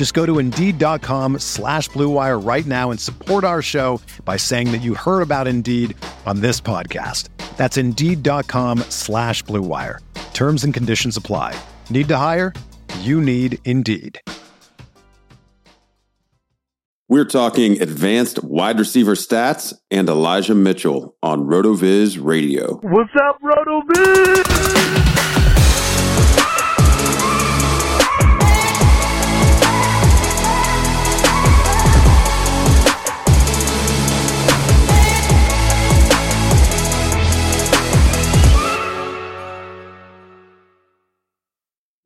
Just go to Indeed.com slash BlueWire right now and support our show by saying that you heard about Indeed on this podcast. That's Indeed.com slash BlueWire. Terms and conditions apply. Need to hire? You need Indeed. We're talking advanced wide receiver stats and Elijah Mitchell on RotoViz Radio. What's up, RotoViz?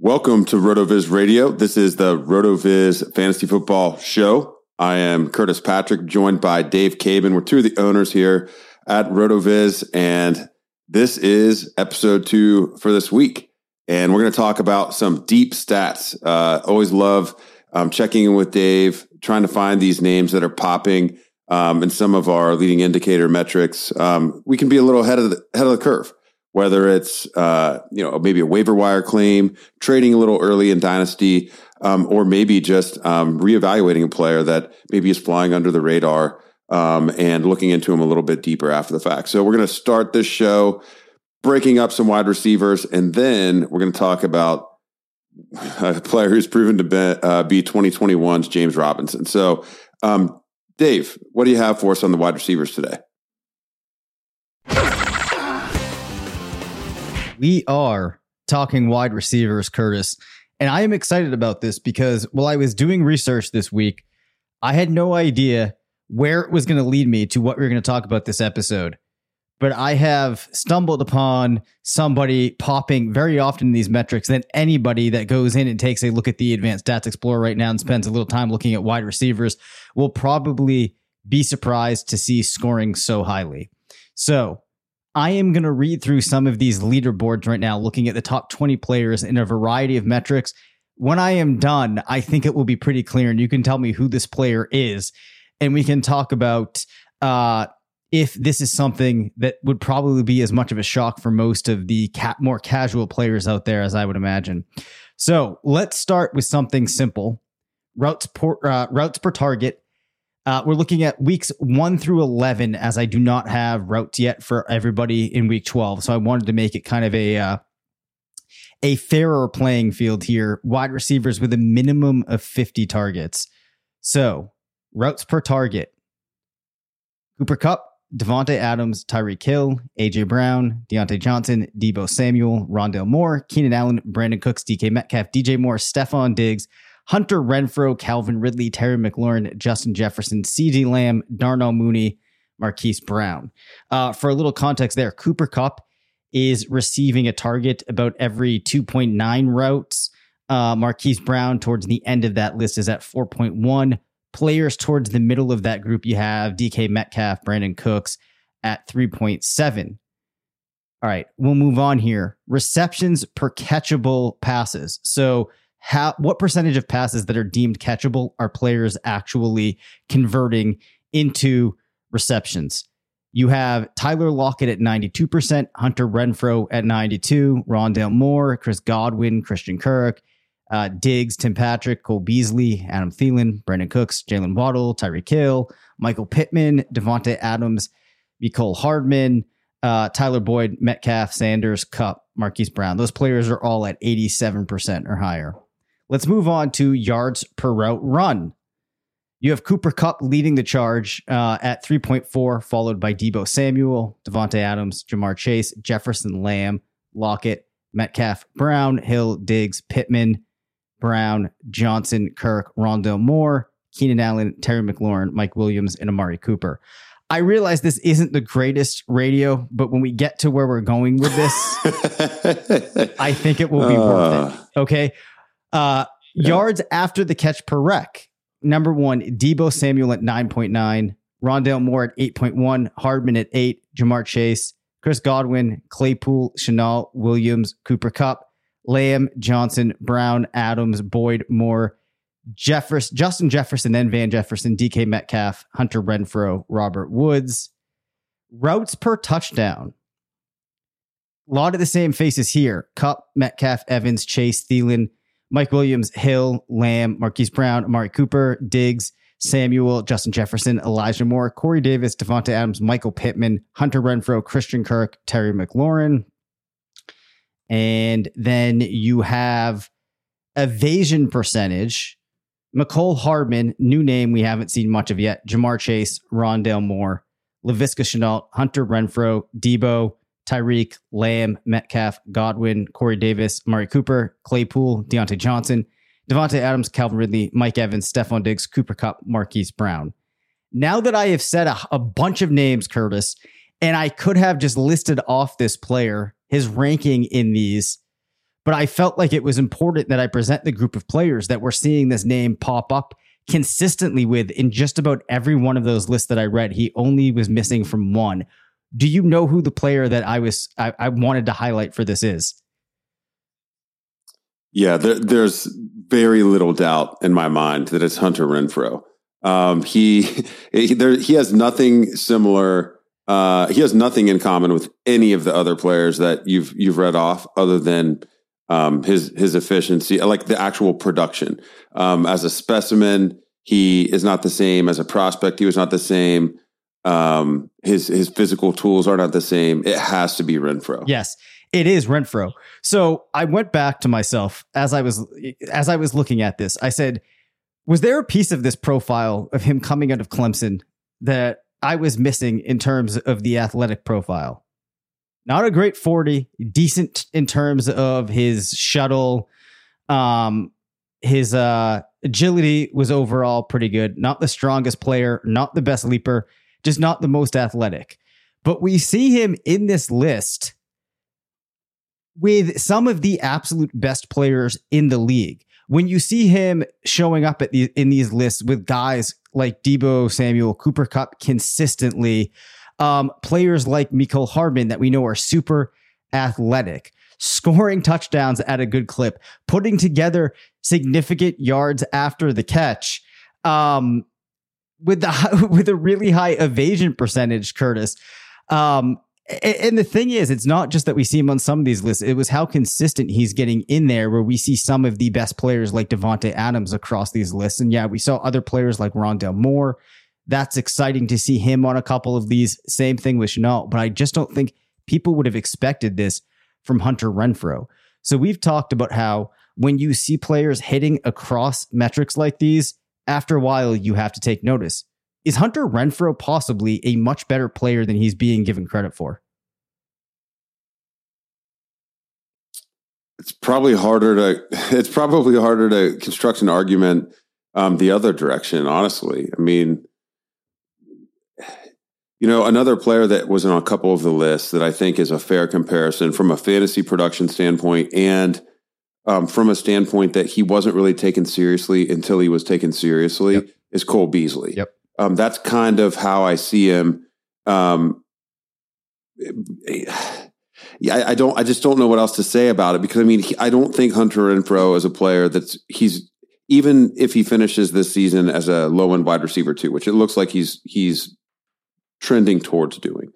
Welcome to RotoViz Radio. This is the RotoViz Fantasy Football Show. I am Curtis Patrick, joined by Dave Caban. We're two of the owners here at RotoViz, and this is episode two for this week. And we're going to talk about some deep stats. Uh, always love um, checking in with Dave, trying to find these names that are popping um, in some of our leading indicator metrics. Um, we can be a little ahead of the, ahead of the curve whether it's uh, you know maybe a waiver wire claim, trading a little early in dynasty, um, or maybe just um, reevaluating a player that maybe is flying under the radar um, and looking into him a little bit deeper after the fact. So we're going to start this show breaking up some wide receivers, and then we're going to talk about a player who's proven to be, uh, be 2021's James Robinson. So, um, Dave, what do you have for us on the wide receivers today? We are talking wide receivers, Curtis. And I am excited about this because while I was doing research this week, I had no idea where it was going to lead me to what we are going to talk about this episode. But I have stumbled upon somebody popping very often in these metrics than anybody that goes in and takes a look at the Advanced Stats Explorer right now and spends a little time looking at wide receivers will probably be surprised to see scoring so highly. So I am going to read through some of these leaderboards right now, looking at the top 20 players in a variety of metrics. When I am done, I think it will be pretty clear, and you can tell me who this player is, and we can talk about uh, if this is something that would probably be as much of a shock for most of the ca- more casual players out there as I would imagine. So let's start with something simple: routes per, uh, routes per target uh, we're looking at weeks one through 11, as I do not have routes yet for everybody in week 12. So I wanted to make it kind of a, uh, a fairer playing field here. Wide receivers with a minimum of 50 targets. So routes per target Cooper Kupp, Davante Adams, Tyreek Hill, AJ Brown, Diontae Johnson, Deebo Samuel, Rondale Moore, Keenan Allen, Brandin Cooks, DK Metcalf, DJ Moore, Stefon Diggs, Hunter Renfrow, Calvin Ridley, Terry McLaurin, Justin Jefferson, CeeDee Lamb, Darnell Mooney, Marquise Brown. Uh, for a little context there, Cooper Kupp is receiving a target about every 2.9 routes. Uh, Marquise Brown, towards the end of that list, is at 4.1. Players towards the middle of that group, you have DK Metcalf, Brandin Cooks at 3.7. All right, we'll move on here. Receptions per catchable passes. So, how what percentage of passes that are deemed catchable are players actually converting into receptions? You have Tyler Lockett at 92%, Hunter Renfrow at 92, Rondale Moore, Chris Godwin, Christian Kirk, uh, Diggs, Tim Patrick, Cole Beasley, Adam Thielen, Brandin Cooks, Jaylen Waddle, Tyreek Hill, Michael Pittman, Davante Adams, Mecole Hardman, uh, Tyler Boyd, Metcalf, Sanders, Kupp, Marquise Brown. Those players are all at 87% or higher. Let's move on to yards per route run. You have Cooper Kupp leading the charge uh, at 3.4, followed by Deebo Samuel, Davante Adams, Ja'Marr Chase, Jefferson Lamb, Lockett, Metcalf, Brown, Hill, Diggs, Pittman, Brown, Johnson, Kirk, Rondale Moore, Keenan Allen, Terry McLaurin, Mike Williams, and Amari Cooper. I realize this isn't the greatest radio, but when we get to where we're going with this, I think it will be uh. worth it. Okay. Uh, yeah. Yards after the catch per rec. Number one, Deebo Samuel at 9.9, Rondale Moore at 8.1, Hardman at 8, Ja'Marr Chase, Chris Godwin, Claypool, Shenault, Williams, Cooper Kupp, Lamb, Johnson, Brown, Adams, Boyd, Moore, Jefferson, Justin Jefferson, then Van Jefferson, DK Metcalf, Hunter Renfrow, Robert Woods. Routes per touchdown. A lot of the same faces here. Kupp, Metcalf, Evans, Chase, Thielen, Mike Williams, Hill, Lamb, Marquise Brown, Amari Cooper, Diggs, Samuel, Justin Jefferson, Elijah Moore, Corey Davis, Davante Adams, Michael Pittman, Hunter Renfrow, Christian Kirk, Terry McLaurin. And then you have evasion percentage Mecole Hardman, new name we haven't seen much of yet. Ja'Marr Chase, Rondale Moore, Laviska Shenault, Hunter Renfrow, Deebo, Tyreek, Lamb, Metcalf, Godwin, Corey Davis, Amari Cooper, Claypool, Diontae Johnson, Davante Adams, Calvin Ridley, Mike Evans, Stefon Diggs, Cooper Kupp, Marquise Brown. Now that I have said a, a bunch of names, Curtis, and I could have just listed off this player, his ranking in these, but I felt like it was important that I present the group of players that we're seeing this name pop up consistently with in just about every one of those lists that I read. He only was missing from one. Do you know who the player that I was I, I wanted to highlight for this is? Yeah, there, there's very little doubt in my mind that it's Hunter Renfrow. Um, he he, there, he has nothing similar. Uh, he has nothing in common with any of the other players that you've you've read off, other than um, his his efficiency, like the actual production. Um, as a specimen, he is not the same. As a prospect, he was not the same. Um, his his physical tools are not the same. It has to be Renfrow. Yes, it is Renfrow. So I went back to myself as I was as I was looking at this. I said, was there a piece of this profile of him coming out of Clemson that I was missing in terms of the athletic profile? not a great 40, decent in terms of his shuttle. Um, his uh, agility was overall pretty good. Not the strongest player, not the best leaper, just not the most athletic. But we see him in this list with some of the absolute best players in the league. When you see him showing up at the, in these lists with guys like Deebo Samuel, Cooper Kupp consistently, um, players like Mecole Hardman that we know are super athletic, scoring touchdowns at a good clip, putting together significant yards after the catch. Um, with the with a really high evasion percentage, Curtis. Um, and the thing is, it's not just that we see him on some of these lists. It was how consistent he's getting in there, where we see some of the best players like Davante Adams across these lists. And yeah, we saw other players like Rondale Moore that's exciting to see him on a couple of these. Same thing with Shenault, but I just don't think people would have expected this from Hunter Renfrow. So we've talked about how when you see players hitting across metrics like these, after a while you have to take notice. Is Hunter Renfrow possibly a much better player than he's being given credit for? It's probably harder to it's probably harder to construct an argument um, the other direction. Honestly, I mean, you know, another player that was on a couple of the lists that I think is a fair comparison from a fantasy production standpoint and um, from a standpoint that he wasn't really taken seriously until he was taken seriously yep. is Cole Beasley. Yep. Um, that's kind of how I see him. Um, yeah, I, I, don't. I just don't know what else to say about it because I mean, he, I don't think Hunter Renfrow is a player that's he's even if he finishes this season as a low end wide receiver too, which it looks like he's he's trending towards doing.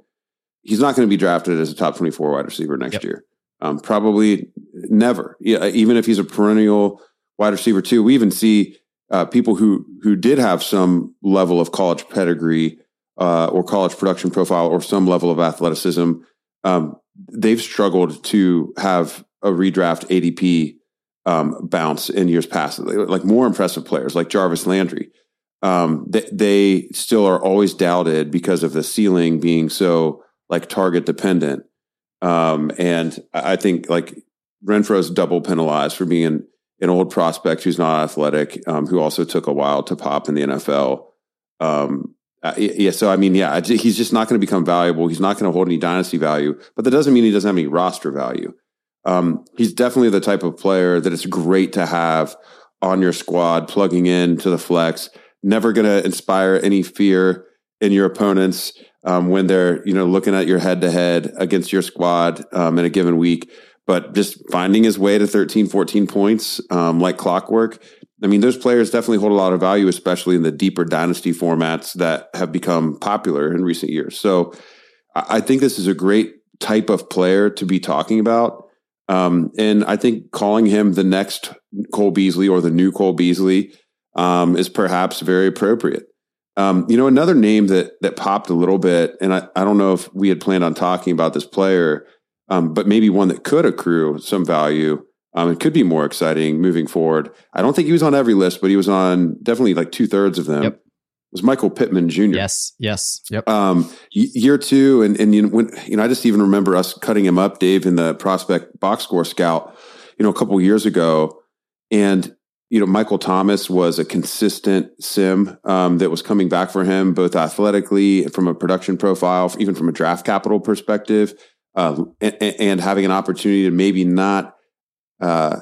He's not going to be drafted as a top 24 wide receiver next yep. year. Um, probably never. Yeah, even if he's a perennial wide receiver too. We even see uh, people who who did have some level of college pedigree uh, or college production profile or some level of athleticism. Um, they've struggled to have a redraft ADP um, bounce in years past. Like more impressive players like Jarvis Landry um, they, they still are always doubted because of the ceiling being so like target dependent. Um, and I think like Renfrow's double penalized for being an, an old prospect who's not athletic, um, who also took a while to pop in the NFL. Um, uh, yeah, so I mean, yeah, he's just not going to become valuable. He's not going to hold any dynasty value, but that doesn't mean he doesn't have any roster value. Um, he's definitely the type of player that it's great to have on your squad, plugging in to the flex. Never going to inspire any fear in your opponents um, when they're you know looking at your head to head against your squad um, in a given week. But just finding his way to 13, 14 points um, like clockwork I mean, those players definitely hold a lot of value, especially in the deeper dynasty formats that have become popular in recent years. So I think this is a great type of player to be talking about. Um, and I think calling him the next Cole Beasley or the new Cole Beasley um, is perhaps very appropriate. Um, you know, another name that that popped a little bit, and I, I don't know if we had planned on talking about this player, um, but maybe one that could accrue some value um, it could be more exciting moving forward. I don't think he was on every list, but he was on definitely like two thirds of them. Yep. It was Michael Pittman Jr. Yes, yes, yep. Um, year two, and and you know, when you know, I just even remember us cutting him up, Dave, in the prospect box score scout, you know, a couple years ago, and you know, Michael Thomas was a consistent sim um, that was coming back for him, both athletically, from a production profile, even from a draft capital perspective, uh, and, and having an opportunity to maybe not uh,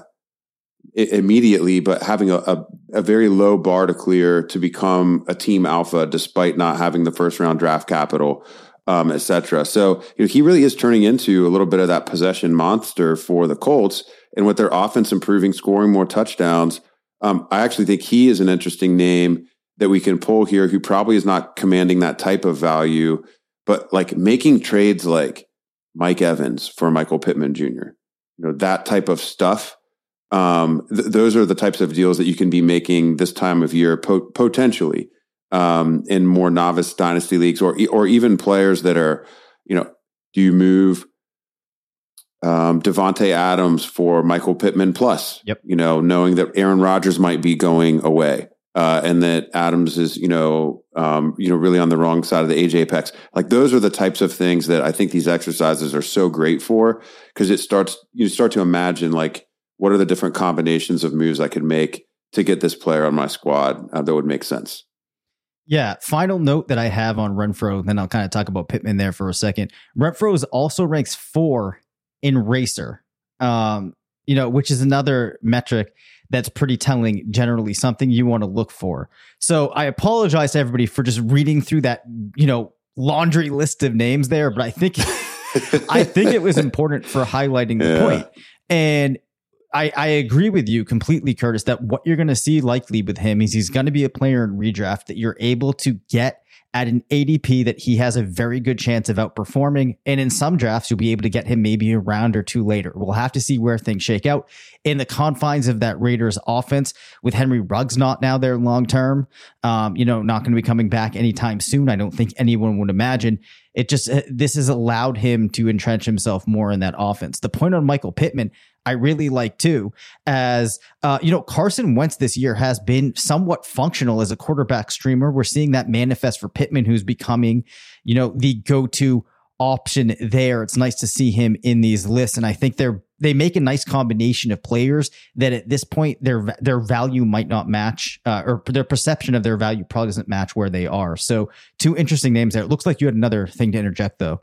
immediately, but having a, a, a, very low bar to clear to become a team alpha, despite not having the first round draft capital, um, etc. So you know, he really is turning into a little bit of that possession monster for the Colts, and with their offense improving, scoring more touchdowns. Um, I actually think he is an interesting name that we can pull here, who probably is not commanding that type of value, but like making trades like Mike Evans for Michael Pittman Jr you know that type of stuff. Um, th- those are the types of deals that you can be making this time of year po- potentially um, in more novice dynasty leagues or or even players that are you know do you move um, Davante Adams for Michael Pittman plus yep you know knowing that Aaron Rodgers might be going away uh, and that Adams is, you know, um, you know, really on the wrong side of the age apex. Like those are the types of things that I think these exercises are so great for because it starts you start to imagine like what are the different combinations of moves I could make to get this player on my squad uh, that would make sense. Yeah. Final note that I have on Renfrow, then I'll kind of talk about Pittman there for a second. Renfrow is also ranks four in RACR, um, you know, which is another metric that's pretty telling, generally something you want to look for. So I apologize to everybody for just reading through that, you know, laundry list of names there, but I think I think it was important for highlighting the yeah. point. And I, I agree with you completely, Curtis, that what you're going to see likely with him is he's going to be a player in redraft that you're able to get at an ADP that he has a very good chance of outperforming. And in some drafts, you'll be able to get him maybe a round or two later. We'll have to see where things shake out in the confines of that Raiders offense with Henry Ruggs not now there long term. Um, you know, not going to be coming back anytime soon. I don't think anyone would imagine. It just, uh, this has allowed him to entrench himself more in that offense. The point on Michael Pittman, I really like too. As uh, you know, Carson Wentz this year has been somewhat functional as a quarterback streamer. We're seeing that manifest for Pittman, who's becoming, you know, the go-to option there. It's nice to see him in these lists, and I think they're they make a nice combination of players that at this point their their value might not match, uh, or their perception of their value probably doesn't match where they are. So, two interesting names there. It looks like you had another thing to interject though.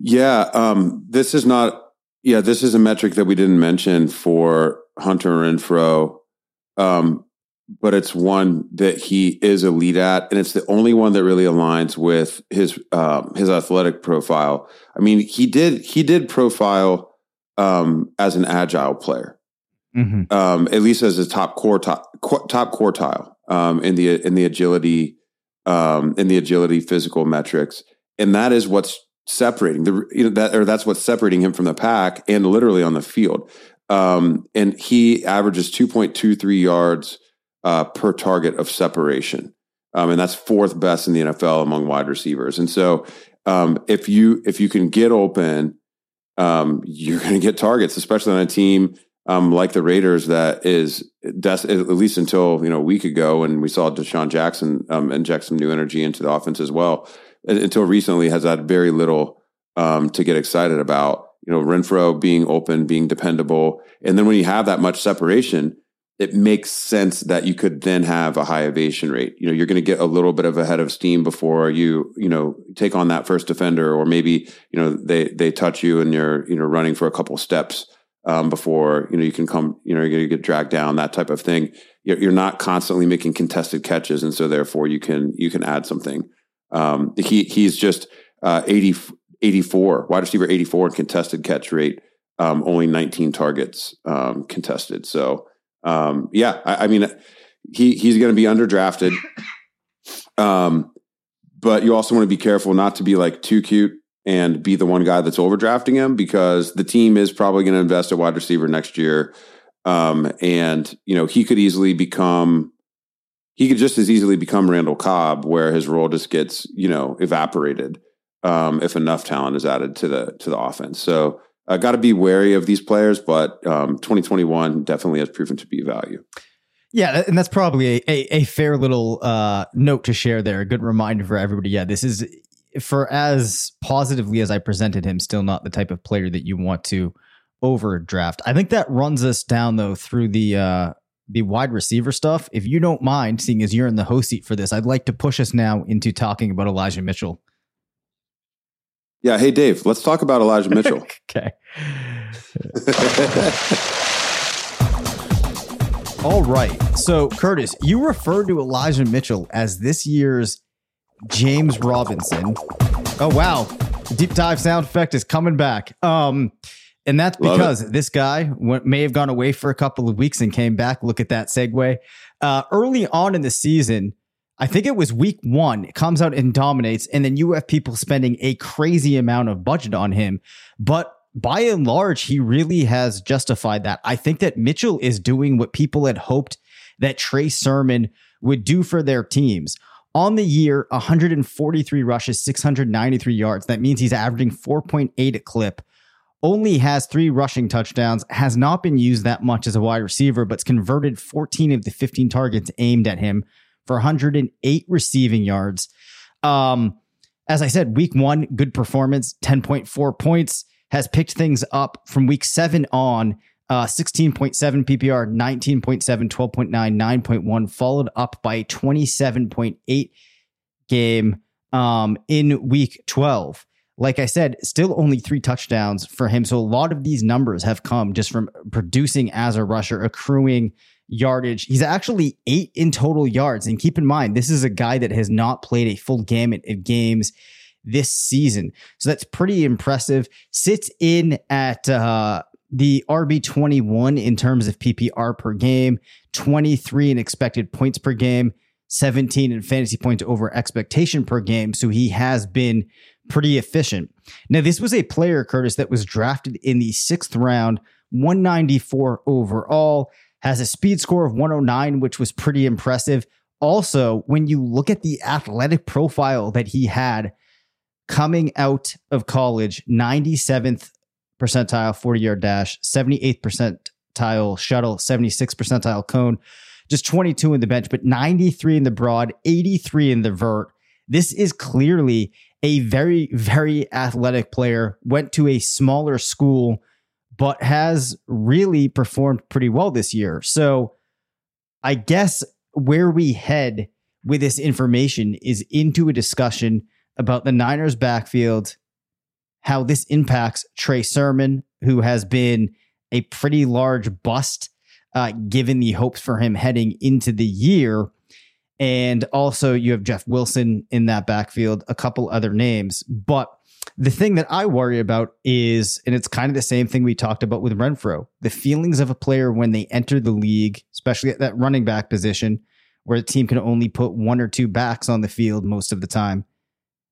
Yeah, um, this is not. Yeah, this is a metric that we didn't mention for Hunter Renfrow, um, but it's one that he is elite at, and it's the only one that really aligns with his um, his athletic profile. I mean, he did he did profile um, as an agile player, mm-hmm. Um, at least as a top quartile top quartile um, in the in the agility in the agility physical metrics, and that is what's separating the you know that or that's what's separating him from the pack and literally on the field. Um, and he averages 2.23 yards uh, per target of separation. Um, and that's fourth best in the NFL among wide receivers. And so um, if you if you can get open, um, you're going to get targets, especially on a team um, like the Raiders that is des- at least until you know a week ago and we saw DeSean Jackson um, inject some new energy into the offense as well until recently has had very little um, to get excited about. You know, Renfrow being open, being dependable, and then when you have that much separation, it makes sense that you could then have a high evasion rate. You know, you're going to get a little bit of a head of steam before you, you know, take on that first defender, or maybe you know they they touch you and you're you know running for a couple steps um, before you know you can come. You know, you're going to get dragged down, that type of thing. You're, you're not constantly making contested catches, and so therefore you can you can add something. Um, he he's just uh, 80, 84, wide receiver 84 in contested catch rate, um, only 19 targets um, contested. So, um, yeah, I, I, mean, he he's going to be underdrafted. Um, but you also want to be careful not to be like too cute and be the one guy that's overdrafting him because the team is probably going to invest at wide receiver next year. Um, and you know he could easily become he could just as easily become Randall Cobb, where his role just gets you know evaporated um, if enough talent is added to the to the offense. So I uh, got to be wary of these players, but um, 2021 definitely has proven to be value. Yeah, and that's probably a, a, a fair little uh, note to share there. A good reminder for everybody. Yeah, this is for as positively as I presented him, still not the type of player that you want to overdraft. I think that runs us down though through the uh, the wide receiver stuff. If you don't mind, seeing as you're in the host seat for this, I'd like to push us now into talking about Elijah Mitchell. Yeah. Hey, Dave, let's talk about Elijah Mitchell. okay. All right. So, Curtis, you referred to Elijah Mitchell as this year's James Robinson. Oh, wow. deep dive sound effect is coming back. Um, and that's because this guy went, may have gone away for a couple of weeks and came back. Look at that segue. Uh, early on in the season, I think it was week one, it comes out and dominates. And then you have people spending a crazy amount of budget on him. But by and large, he really has justified that. I think that Mitchell is doing what people had hoped that Trey Sermon would do for their teams. On the year, 143 rushes, 693 yards. That means he's averaging 4.8 a clip only has three rushing touchdowns, has not been used that much as a wide receiver, but's converted 14 of the 15 targets aimed at him for 108 receiving yards. Um, as I said, week one, good performance, 10.4 points, has picked things up from week seven on. Uh, 16.7 PPR, 19.7, 12.9, 9.1, followed up by 27.8 game um, in week 12 like I said, still only three touchdowns for him. So a lot of these numbers have come just from producing as a rusher, accruing yardage. He's actually eight in total yards. And keep in mind, this is a guy that has not played a full gamut of games this season. So that's pretty impressive. Sits in at uh, the RB21 in terms of PPR per game, 23 in expected points per game. 17 in fantasy points over expectation per game. So he has been pretty efficient. Now, this was a player, Curtis, that was drafted in the sixth round, 194 overall, has a speed score of 109, which was pretty impressive. Also, when you look at the athletic profile that he had coming out of college, 97th percentile 40 yard dash, 78th percentile shuttle, 76th percentile cone, just 22 in the bench, but 93 in the broad, 83 in the vert. This is clearly a very, very athletic player, went to a smaller school, but has really performed pretty well this year. So I guess where we head with this information is into a discussion about the Niners backfield, how this impacts Trey Sermon, who has been a pretty large bust uh, given the hopes for him heading into the year. And also, you have Jeff Wilson in that backfield, a couple other names. But the thing that I worry about is, and it's kind of the same thing we talked about with Renfrow the feelings of a player when they enter the league, especially at that running back position, where the team can only put one or two backs on the field most of the time.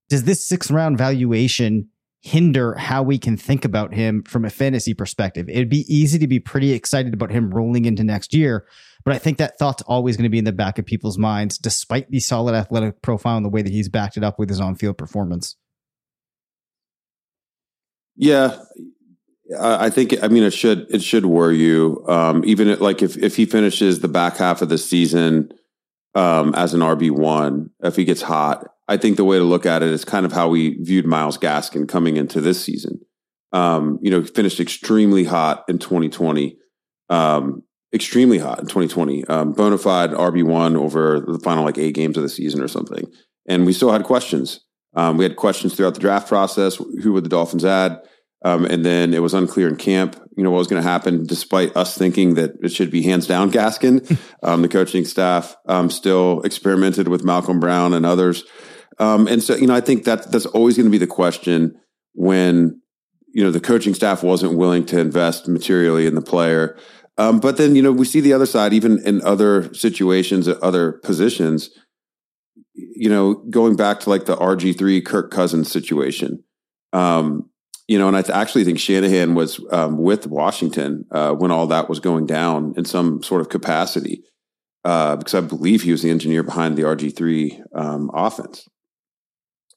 Does this sixth round valuation hinder how we can think about him from a fantasy perspective? It'd be easy to be pretty excited about him rolling into next year, but I think that thought's always going to be in the back of people's minds, despite the solid athletic profile and the way that he's backed it up with his on field performance. Yeah, I think I mean it should it should worry you. Um, even like if if he finishes the back half of the season um, as an RB one, if he gets hot, I think the way to look at it is kind of how we viewed Myles Gaskin coming into this season. Um, you know, he finished extremely hot in 2020. Um, extremely hot in 2020. Um, bona fide RB1 over the final like eight games of the season or something. And we still had questions. Um, we had questions throughout the draft process. Who would the Dolphins add? Um, and then it was unclear in camp, you know, what was going to happen, despite us thinking that it should be hands down Gaskin. Um, the coaching staff um, still experimented with Malcolm Brown and others. Um, and so, you know, I think that that's always going to be the question when, you know, the coaching staff wasn't willing to invest materially in the player. Um, but then, you know, we see the other side, even in other situations, other positions, you know, going back to like the RG3 Kirk Cousins situation. Um, you know, and I actually think Shanahan was um, with Washington uh, when all that was going down in some sort of capacity, uh, because I believe he was the engineer behind the RG3 um, offense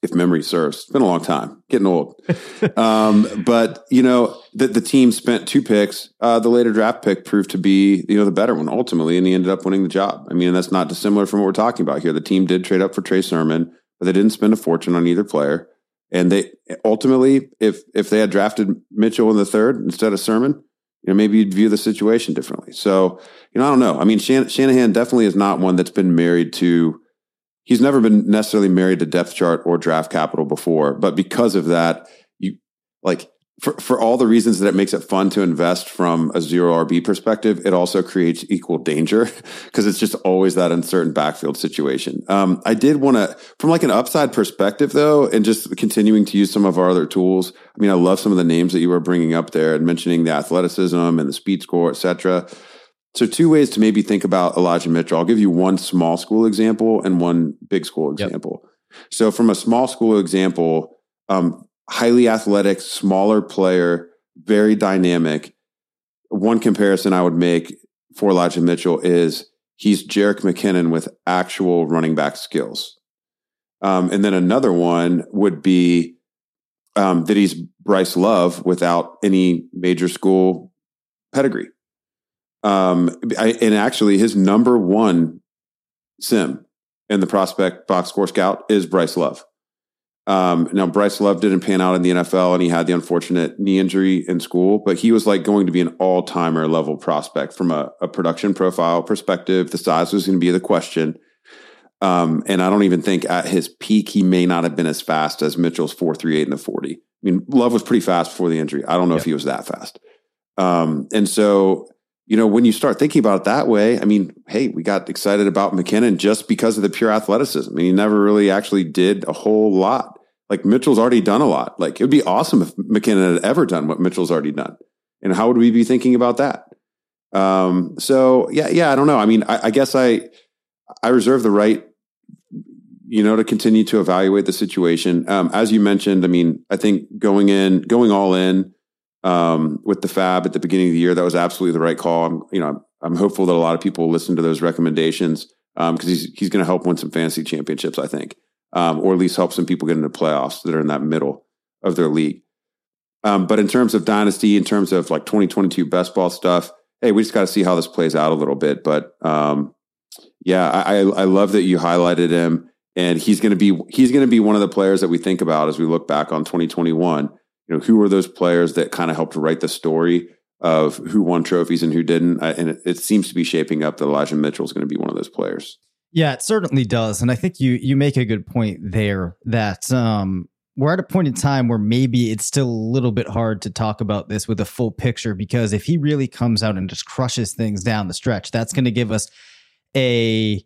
if memory serves. It's been a long time, getting old. um, but you know, the, the team spent two picks. Uh, the later draft pick proved to be you know the better one ultimately, and he ended up winning the job. I mean, that's not dissimilar from what we're talking about here. The team did trade up for Trey Sermon, but they didn't spend a fortune on either player. And they ultimately, if if they had drafted Mitchell in the third instead of Sermon, you know, maybe you'd view the situation differently. So, you know, I don't know. I mean, Shan- Shanahan definitely is not one that's been married to he's never been necessarily married to depth chart or draft capital before, but because of that, you like for, for all the reasons that it makes it fun to invest from a zero RB perspective, it also creates equal danger because it's just always that uncertain backfield situation. Um, I did want to, from like an upside perspective though, and just continuing to use some of our other tools. I mean, I love some of the names that you were bringing up there and mentioning the athleticism and the speed score, et cetera. So, two ways to maybe think about Elijah Mitchell. I'll give you one small school example and one big school example. Yep. So, from a small school example, um, highly athletic, smaller player, very dynamic. One comparison I would make for Elijah Mitchell is he's Jerick McKinnon with actual running back skills. Um, and then another one would be um, that he's Bryce Love without any major school pedigree. Um, I, and actually, his number one sim in the prospect box score scout is Bryce Love. Um, now, Bryce Love didn't pan out in the NFL and he had the unfortunate knee injury in school, but he was like going to be an all timer level prospect from a, a, production profile perspective. The size was going to be the question. Um, and I don't even think at his peak, he may not have been as fast as Mitchell's 438 in the 40. I mean, Love was pretty fast before the injury. I don't know yep. if he was that fast. Um, and so you know, when you start thinking about it that way, I mean, hey, we got excited about McKinnon just because of the pure athleticism. I mean, he never really actually did a whole lot. Like Mitchell's already done a lot. Like it would be awesome if McKinnon had ever done what Mitchell's already done. And how would we be thinking about that? Um, so yeah, yeah, I don't know. I mean, I, I guess I I reserve the right you know, to continue to evaluate the situation. Um, as you mentioned, I mean, I think going in, going all in um, with the FAAB at the beginning of the year, that was absolutely the right call. I'm, you know, I'm, hopeful that a lot of people listen to those recommendations because um, he's he's going to help win some fantasy championships, I think, um, or at least help some people get into playoffs that are in that middle of their league. Um, but in terms of dynasty, in terms of like 2022 best ball stuff, hey, we just got to see how this plays out a little bit. But um, yeah, I, I love that you highlighted him, and he's going to be he's going to be one of the players that we think about as we look back on 2021. You know, who were those players that kind of helped write the story of who won trophies and who didn't? And it, it seems to be shaping up that Elijah Mitchell is going to be one of those players. Yeah, it certainly does, and I think you you make a good point there that um, we're at a point in time where maybe it's still a little bit hard to talk about this with a full picture because if he really comes out and just crushes things down the stretch, that's going to give us a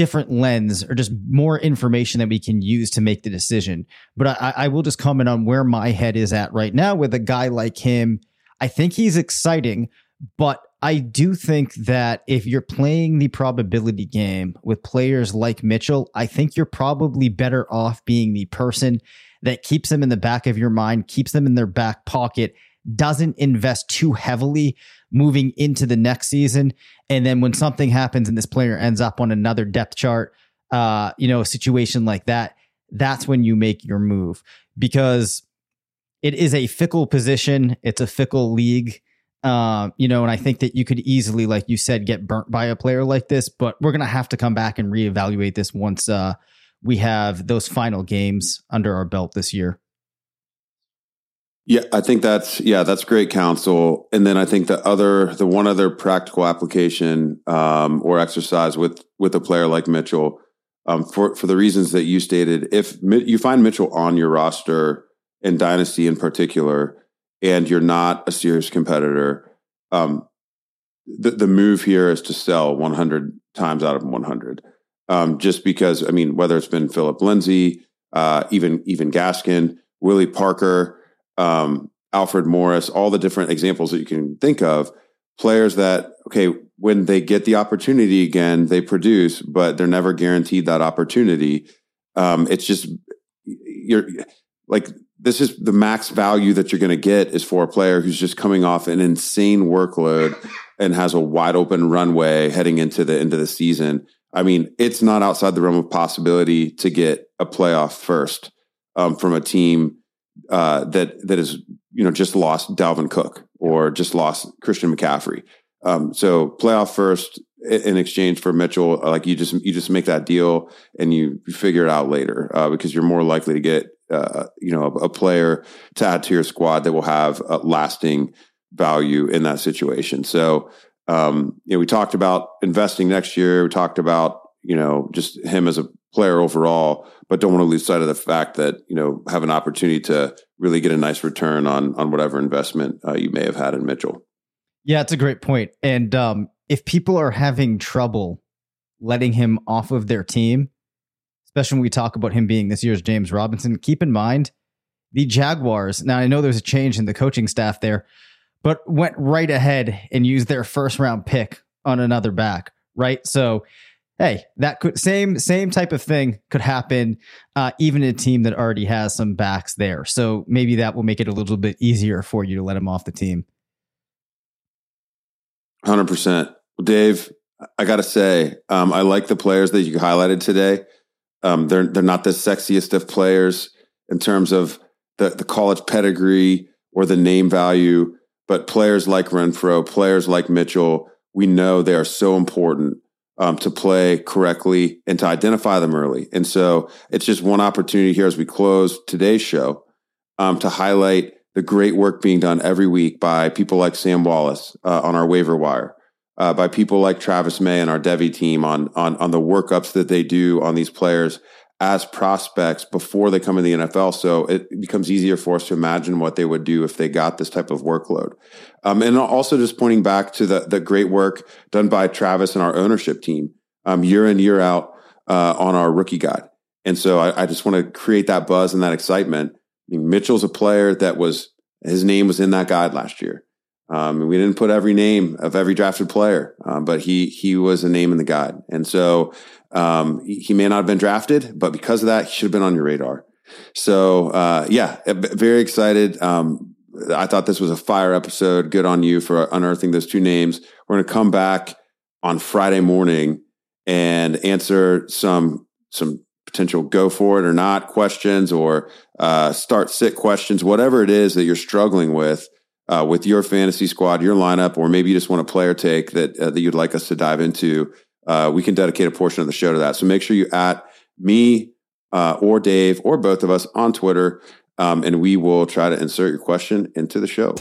different lens or just more information that we can use to make the decision. But I, I will just comment on where my head is at right now with a guy like him. I think he's exciting, but I do think that if you're playing the probability game with players like Mitchell, I think you're probably better off being the person that keeps them in the back of your mind, keeps them in their back pocket, doesn't invest too heavily moving into the next season. And then when something happens and this player ends up on another depth chart, uh, you know, a situation like that, that's when you make your move because it is a fickle position. It's a fickle league. Uh, you know, and I think that you could easily, like you said, get burnt by a player like this, but we're going to have to come back and reevaluate this once, uh, we have those final games under our belt this year. Yeah, I think that's yeah, that's great counsel. And then I think the other, the one other practical application um, or exercise with with a player like Mitchell, um, for for the reasons that you stated, if you find Mitchell on your roster and Dynasty in particular, and you're not a serious competitor, um, the the move here is to sell 100 times out of 100 um, just because I mean, whether it's been Philip Lindsay, uh, even even Gaskin, Willie Parker, um, Alfred Morris, all the different examples that you can think of, players that okay, when they get the opportunity again, they produce, but they're never guaranteed that opportunity. Um, it's just you're like this is the max value that you're going to get is for a player who's just coming off an insane workload and has a wide open runway heading into the end of the season I mean, it's not outside the realm of possibility to get a playoff first um, from a team uh, that that is you know just lost Dalvin Cook or just lost Christian McCaffrey. Um, so playoff first in exchange for Mitchell, like you just you just make that deal and you figure it out later uh, because you're more likely to get uh, you know a, a, player to add to your squad that will have a lasting value in that situation. So um, you know, we talked about investing next year. We talked about, you know, just him as a player overall, but don't want to lose sight of the fact that, you know, have an opportunity to really get a nice return on, on whatever investment uh, you may have had in Mitchell. Yeah, it's a great point. And um, if people are having trouble letting him off of their team, especially when we talk about him being this year's James Robinson, keep in mind the Jaguars. Now, I know there's a change in the coaching staff there, but went right ahead and used their first round pick on another back, right? So, hey, that could same same type of thing could happen, uh, even in a team that already has some backs there. So maybe that will make it a little bit easier for you to let him off the team. Hundred percent, Dave. I gotta say, um, I like the players that you highlighted today. Um, they're they're not the sexiest of players in terms of the the college pedigree or the name value but players like Renfrow, players like Mitchell, we know they are so important um, to play correctly and to identify them early. And so it's just one opportunity here as we close today's show um, to highlight the great work being done every week by people like Sam Wallace uh, on our waiver wire, uh, by people like Travis May and our Devy team on on on the workups that they do on these players as prospects before they come in the NFL. So it becomes easier for us to imagine what they would do if they got this type of workload. Um, and also just pointing back to the, the great work done by Travis and our ownership team um, year in, year out uh, on our rookie guide. And so I, I just want to create that buzz and that excitement. I mean, Mitchell's a player that was, his name was in that guide last year. Um, we didn't put every name of every drafted player, um, but he he was a name in the guide, and so Um, he may not have been drafted, but because of that, he should have been on your radar. So, uh, yeah, very excited. Um, I thought this was a fire episode. Good on you for unearthing those two names. We're going to come back on Friday morning and answer some some potential go for it or not questions or uh, start sit questions, whatever it is that you're struggling with uh, with your fantasy squad, your lineup, or maybe you just want a player take that uh, that you'd like us to dive into. Uh, we can dedicate a portion of the show to that. So make sure you at me uh, or Dave or both of us on Twitter, um, and we will try to insert your question into the show.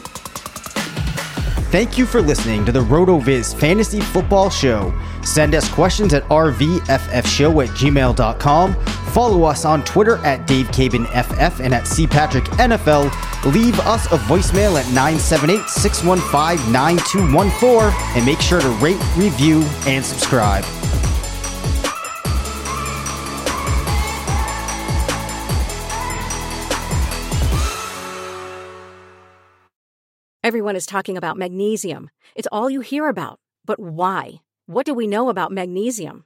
Thank you for listening to the RotoViz Fantasy Football Show. Send us questions at rvffshow at gmail.com. Follow us on Twitter at DaveCabanFF and at CPatrickNFL. Leave us a voicemail at 978 615 9214 and make sure to rate, review, and subscribe. Everyone is talking about magnesium. It's all you hear about. But why? What do we know about magnesium?